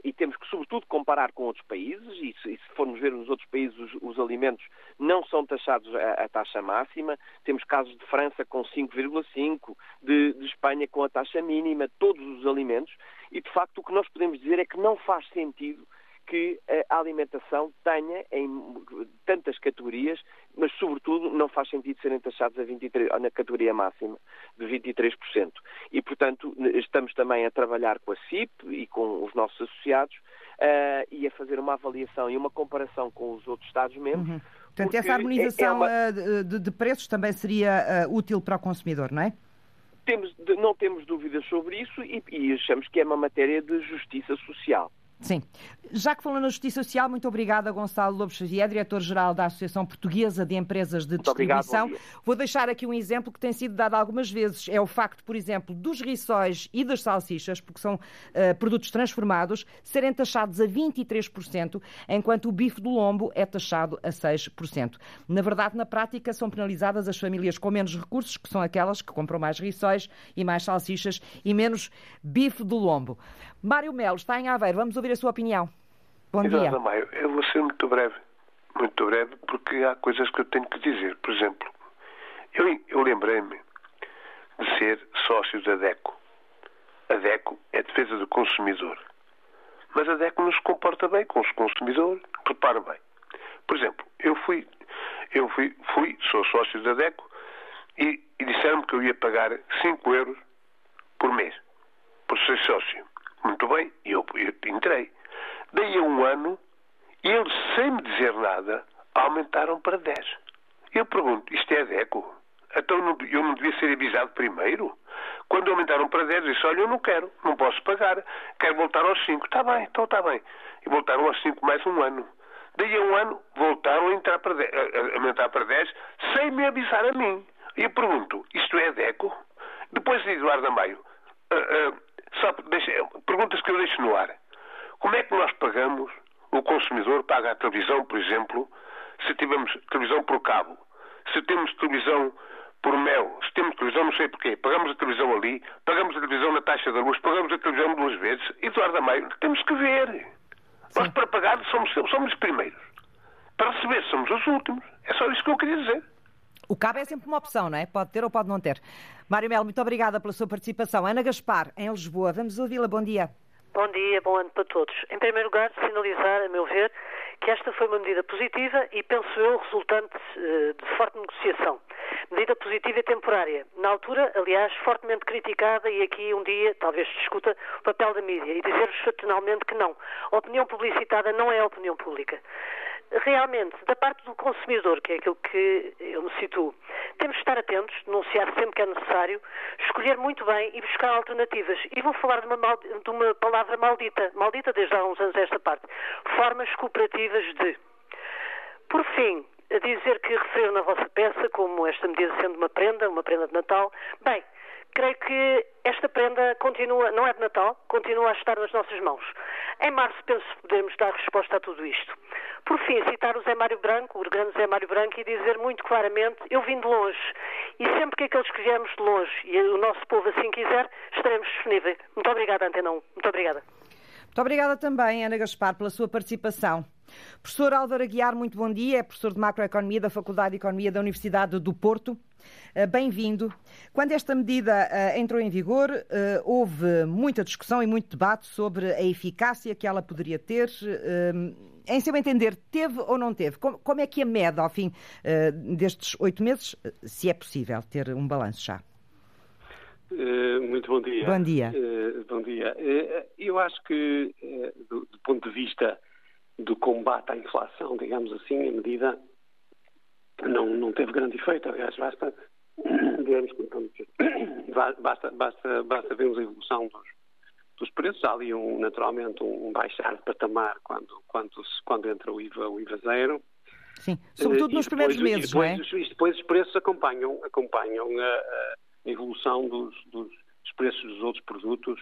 e temos que, sobretudo, comparar com outros países, e se, e se formos ver nos outros países, os, os alimentos não são taxados à, à taxa máxima. Temos casos de França com 5,5, de, de Espanha com a taxa mínima, todos os alimentos, e, de facto, o que nós podemos dizer é que não faz sentido que a alimentação tenha em tantas categorias, mas sobretudo não faz sentido serem taxados a 23, na categoria máxima de 23%. E, portanto, estamos também a trabalhar com a CIP e com os nossos associados eh, e a fazer uma avaliação e uma comparação com os outros Estados-membros.
Uhum. Portanto, essa
é-
harmonização
é uma-
eh, de, de- preços também seria eh, útil para o consumidor, não é?
temos, não temos dúvidas sobre isso e, e achamos que é uma matéria de justiça social.
Sim. Já que falou na Justiça Social, muito obrigada, Gonçalo Lobo Xavier, diretor-geral da Associação Portuguesa de Empresas de
obrigado,
Distribuição.
dia.
Vou deixar aqui um exemplo que tem sido dado algumas vezes. É o facto, por exemplo, dos rissóis e das salsichas, porque são eh, produtos transformados, serem taxados a 23%, enquanto o bife do lombo é taxado a 6%. Na verdade, na prática, são penalizadas as famílias com menos recursos, que são aquelas que compram mais rissóis e mais salsichas e menos bife do lombo. Mário Melo está em Aveiro. Vamos ouvir a sua opinião. Bom dia.
Eduardo Maio, eu vou ser muito breve, muito breve, porque há coisas que eu tenho que dizer. Por exemplo, eu, eu lembrei-me de ser sócio da DECO. A DECO é a defesa do consumidor. Mas a DECO não se comporta bem com os consumidores, repara bem. Por exemplo, eu fui, eu fui, fui sou sócio da DECO e, e disseram-me que eu ia pagar 5 euros por mês, por ser sócio. Muito bem, eu, eu entrei. Daí a um ano, eles, sem me dizer nada, aumentaram para 10. Eu pergunto, isto é DECO? Então eu não devia ser avisado primeiro? Quando aumentaram para 10, eu disse, olha, eu não quero, não posso pagar, quero voltar aos 5. Está bem, então está bem. E voltaram aos 5 mais um ano. Daí a um ano, voltaram a, entrar para 10, a- aumentar para 10, sem me avisar a mim. E eu pergunto, isto é DECO? Depois, Eduardo Amaio, ah, ah, só deixa, perguntas que eu deixo no ar. Como é que nós pagamos, o consumidor paga a televisão, por exemplo, se tivermos televisão por cabo, se temos televisão por mel, se temos televisão não sei porquê, pagamos a televisão ali, pagamos a televisão na taxa da luz, pagamos a televisão duas vezes. Eduardo Amaio, temos que ver. Nós para pagar somos, somos os primeiros. Para receber somos os últimos. É só isso que eu queria dizer.
O cabo é sempre uma opção, não é? Pode ter ou pode não ter. Mário Melo, muito obrigada pela sua participação. Ana Gaspar, em Lisboa. Vamos ouvi-la. Bom dia.
Bom dia, bom ano para todos. Em primeiro lugar, sinalizar, a meu ver, que esta foi uma medida positiva e, penso eu, resultante eh, de forte negociação. Medida positiva e temporária. Na altura, aliás, fortemente criticada e aqui um dia, talvez discuta, o papel da mídia e dizer-vos que não. A opinião publicitada não é opinião pública. Realmente, da parte do consumidor, que é aquilo que eu me situo, temos de estar atentos, denunciar sempre que é necessário, escolher muito bem e buscar alternativas. E vou falar de uma, mal- de uma palavra maldita, maldita desde há uns anos esta parte, formas cooperativas de. Por fim, a dizer que referiram na vossa peça como esta medida sendo uma prenda, uma prenda de Natal, bem, creio que esta prenda continua, não é de Natal, continua a estar nas nossas mãos. Em março penso que podemos dar resposta a tudo isto. Por fim, citar o Zé Mário Branco, o grande Zé Mário Branco, e dizer muito claramente, eu vim de longe, e sempre que aqueles que viemos de longe, e o nosso povo assim quiser, estaremos disponíveis. Muito obrigada, Antena 1. Muito obrigada.
Muito obrigada também, Ana Gaspar, pela sua participação. Professor Álvaro Aguiar, muito bom dia. É professor de Macroeconomia da Faculdade de Economia da Universidade do Porto. Eh, bem-vindo. Quando esta medida uh, entrou em vigor, uh, houve muita discussão e muito debate sobre a eficácia que ela poderia ter. Em seu entender, teve ou não teve? Como, é que a mede ao fim destes oito meses, se é possível ter um balanço já?
muito bom dia.
Bom dia.
bom dia. eu acho que, do, do ponto de vista do combate à inflação, digamos assim, a medida não, não teve grande efeito. Aliás, basta digamos, basta, basta, basta vermos a evolução dos, dos preços. Há ali, um, naturalmente, um baixar de patamar quando, quando, quando entra o IVA, o IVA zero.
Sim, sobretudo nos
depois,
primeiros meses,
depois,
não é?
E depois os preços acompanham, acompanham a, a evolução dos, dos, dos, preços dos outros produtos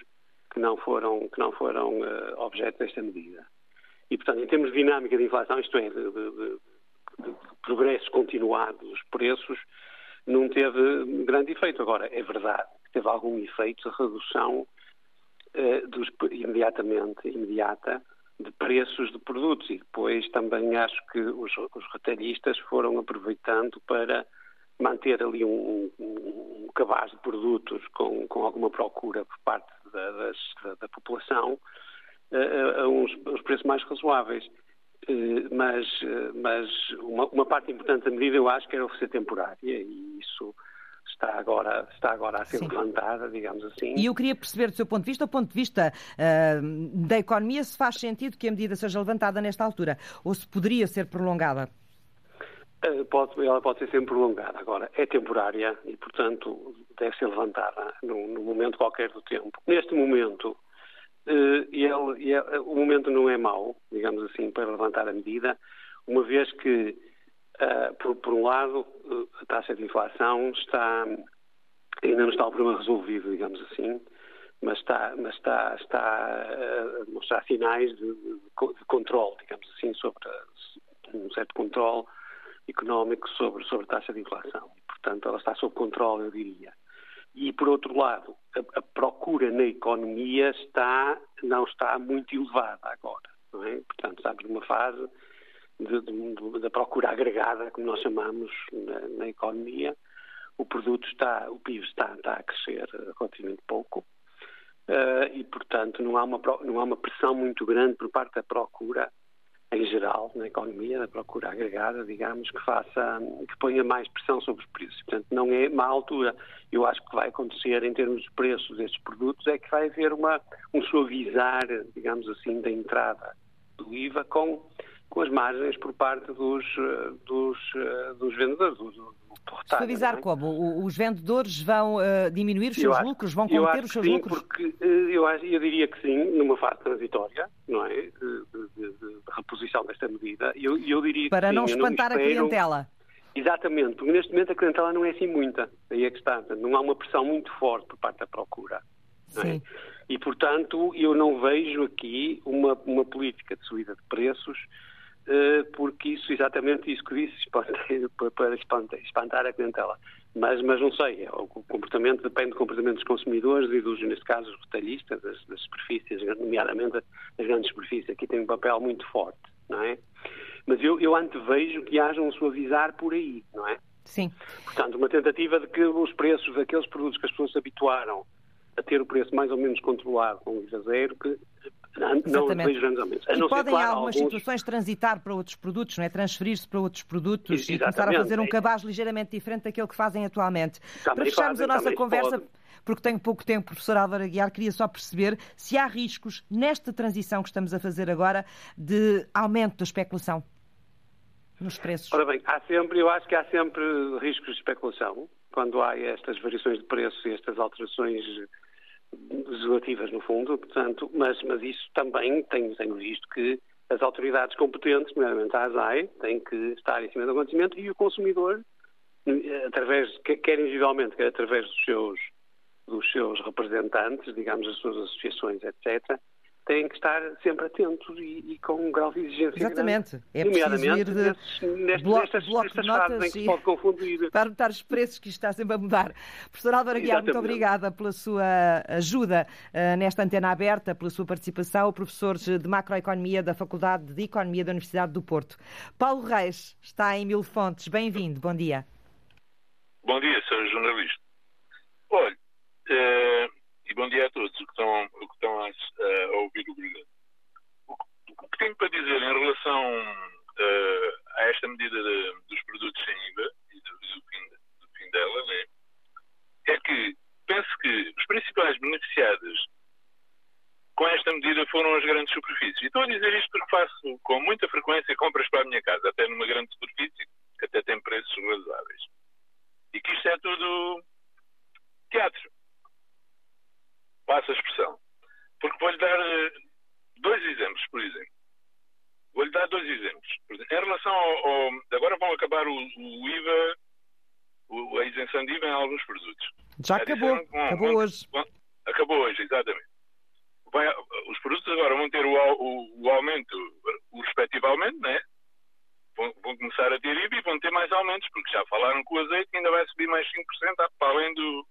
que não foram, que não foram uh, objeto desta medida. E, portanto, em termos de dinâmica de inflação, isto é, de, de, de, de progresso continuado dos preços, não teve grande efeito. Agora, é verdade que teve algum efeito de redução eh, dos, imediatamente, imediata de preços de produtos e depois também acho que os, os retalhistas foram aproveitando para manter ali um, um, um cabaz de produtos com, com alguma procura por parte da, das, da, da população a, a, uns, a uns preços mais razoáveis. Eh, mas, eh, mas uma, uma, parte importante da medida eu acho que era oferecer temporária e isso está agora, está agora a ser Sim. levantada, digamos assim.
E eu queria perceber do seu ponto de vista, do ponto de vista uh, da economia, se faz sentido que a medida seja levantada nesta altura ou se poderia ser prolongada?
Pode, ela pode ser sempre prolongada. Agora, é temporária e, portanto, deve ser levantada num, num momento qualquer do tempo. Neste momento, e, ele, e ele, o momento não é mau, digamos assim, para levantar a medida, uma vez que, uh, por, por, um lado, eh, a taxa de inflação está, ainda não está o problema resolvido, digamos assim, mas está, mas está, está a mostrar sinais de, de controle, digamos assim, sobre um certo controle económico sobre, sobre a taxa de inflação. Portanto, ela está sob controle, eu diria. E, por outro lado, a, a, procura na economia está, não está muito elevada agora. É? Portanto, estamos numa fase da procura agregada, como nós chamamos na, na, economia. O produto está, o PIB está, está a crescer relativamente pouco. Uh, e, portanto, não há, uma, não há uma pressão muito grande por parte da procura em geral, na economia, na procura agregada, digamos, que faça, que ponha mais pressão sobre os preços. Portanto, não é má altura. Eu acho que vai acontecer em termos de preços destes produtos é que vai haver uma, um suavizar, digamos assim, da entrada do IVA com, com as margens por parte dos, dos, dos vendedores, dos,
Suavizar é? como? Os vendedores vão uh, diminuir os seus
acho,
lucros? Vão conter os seus
sim,
lucros?
porque eu, eu diria que sim, numa fase transitória, não é? De, de, de, reposição desta medida. Eu, eu diria
Para não espantar
não
a clientela.
Exatamente, porque neste momento a clientela não é assim muita. Aí é que está. Não há uma pressão muito forte por parte da procura. É?
Sim.
E, portanto, eu não vejo aqui uma, uma política de subida de preços eh, porque isso, exatamente isso que disse, para espantar a clientela. Mas, mas não sei, é o comportamento depende do comportamento dos consumidores e dos, neste caso, dos retalhistas, das, das superfícies, nomeadamente as grandes superfícies. Aqui tem um papel muito forte, não é? Mas eu, eu antevejo que haja um suavizar por aí, não é?
Sim.
Portanto, uma tentativa de que os preços daqueles produtos que as pessoas se habituaram a ter o preço mais ou menos controlado com o IVA zero, que não vejo grandes aumentos.
A
e
podem,
claro,
em algumas
alguns...
situações, transitar para outros produtos, não é? Transferir-se para outros produtos e, e começar a fazer um cabaz ligeiramente diferente daquele que fazem atualmente.
Também
para fecharmos
fazem,
a nossa conversa,
pode.
porque tenho pouco tempo, professor Álvaro Aguiar, queria só perceber se há riscos nesta transição que estamos a fazer agora de aumento da especulação nos preços.
Ora bem, há sempre, eu acho que há sempre riscos de especulação quando há estas variações de preços e estas alterações legislativas, no fundo, portanto, mas, mas isso também tem, tenho visto que as autoridades competentes, nomeadamente a ASAI, têm que estar em cima do acontecimento e o consumidor, através, quer individualmente, quer através dos seus, dos seus representantes, digamos, as suas associações, etc., têm que estar sempre atentos e, e com um grau de exigência
Exatamente.
Grande.
É preciso ir de
nestes, nestas,
bloco
nestas
de notas
em que se pode confundir.
Para notar os preços que isto está sempre a mudar. Professor Álvaro Aguiar, muito obrigada pela sua ajuda uh, nesta antena aberta, pela sua participação. O professor de Macroeconomia da Faculdade de Economia da Universidade do Porto. Paulo Reis está em Mil Fontes. Bem-vindo. Bom dia.
Bom dia, Sr. Jornalista. Olha, uh, e bom dia a todos que estão, que estão a, a, ouvir o programa. O, o, que tenho para dizer em relação uh, a esta medida de, dos produtos sem IVA e do, do, fim, do fim, dela, né, é que penso que os principais beneficiados com esta medida foram as grandes superfícies. E estou a dizer isto porque faço com muita frequência compras para a minha casa, até numa grande superfície, que até tem preços razoáveis. E que isto é tudo teatro. Passa a expressão. Porque vou-lhe dar eh, dois exemplos, por exemplo. Vou-lhe dar dois exemplos. Exemplo, em relação ao, ao, Agora vão acabar o, o IVA, o, a isenção de IVA em alguns produtos.
Já acabou. acabou hoje.
acabou hoje, exatamente. Vai, os produtos agora vão ter o, o, o aumento, o respectivo aumento, né? Vão, vão, começar a ter IVA e vão ter mais aumentos, porque já falaram que o azeite ainda vai subir mais 5% para além do,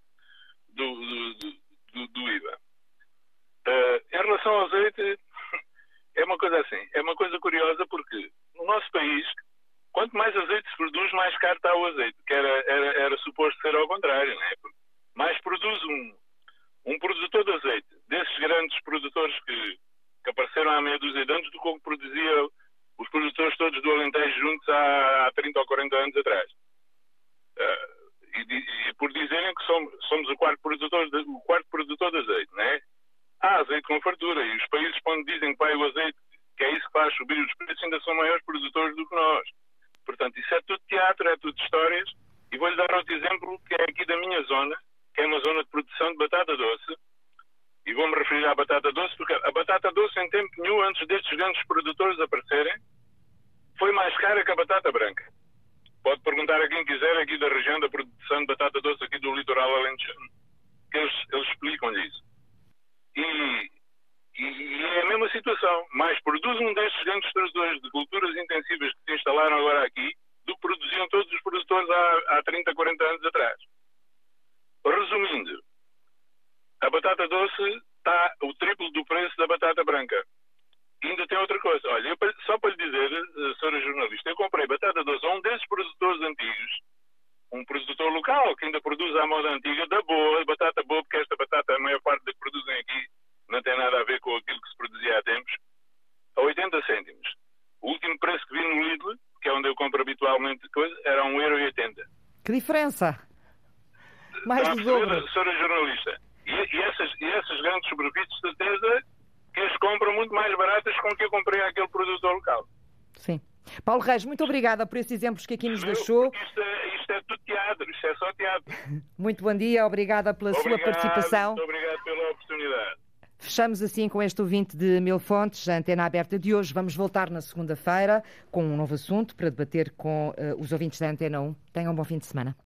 do, do, do, do IVA. Uh, em relação ao azeite, é uma coisa assim, é uma coisa curiosa porque no nosso país, quanto mais azeite se produz, mais caro está o azeite, que era, era, era suposto ser ao contrário, né? mais produz um, um produtor de azeite, desses grandes produtores que, que apareceram há meia dúzia de anos, do que produzia os produtores todos do Alentejo juntos há, há 30 ou 40 anos atrás. Uh, e, por dizerem que somos, somos o, quarto produtor de, o quarto produtor de azeite, não é? Há azeite com fartura e os países quando dizem que vai o azeite, que é isso que faz subir os preços, ainda são maiores produtores do que nós. Portanto, isso é tudo teatro, é tudo histórias. E vou-lhe dar outro exemplo que é aqui da minha zona, que é uma zona de produção de batata doce. E vou-me referir à batata doce, porque a batata doce, em tempo nenhum, antes destes grandes produtores aparecerem, foi mais cara que a batata branca. Pode perguntar a quem quiser aqui da região da produção de batata doce aqui do litoral alentejano, que eles, eles explicam-lhe isso. E, e, e, é a mesma situação. Mais produz um destes grandes produtores de culturas intensivas que se instalaram agora aqui do que produziam todos os produtores há, há 30, 40 anos atrás. Resumindo, a batata doce está o triplo do preço da batata branca ainda tem outra coisa. Olha, eu, só para lhe dizer, eh, senhora jornalista, eu comprei batata doce a um desses produtores antigos, um produtor local que ainda produz à moda antiga, da boa, batata boa, porque esta batata, a maior parte da que produzem aqui, não tem nada a ver com aquilo que se produzia há tempos, a 80 cêntimos. O último preço que vi no Lidl, que é onde eu compro habitualmente coisa, era 1,80€.
Que diferença! Mais do dobro.
Senhora jornalista, e, e, essas, e essas grandes superfícies, de certeza, as compram muito mais baratas com que eu comprei aquele produtor local.
Sim. Paulo Reis, muito obrigada por esses exemplos que aqui nos deixou.
Isto é, isto é tudo teatro, isto é só teatro.
Muito bom dia, obrigada pela
obrigado,
sua participação.
Muito obrigado pela oportunidade.
Fechamos assim com este ouvinte de Mil Fontes, a antena aberta de hoje. Vamos voltar na segunda-feira com um novo assunto para debater com uh, os ouvintes da Antena 1. Tenham um bom fim de semana.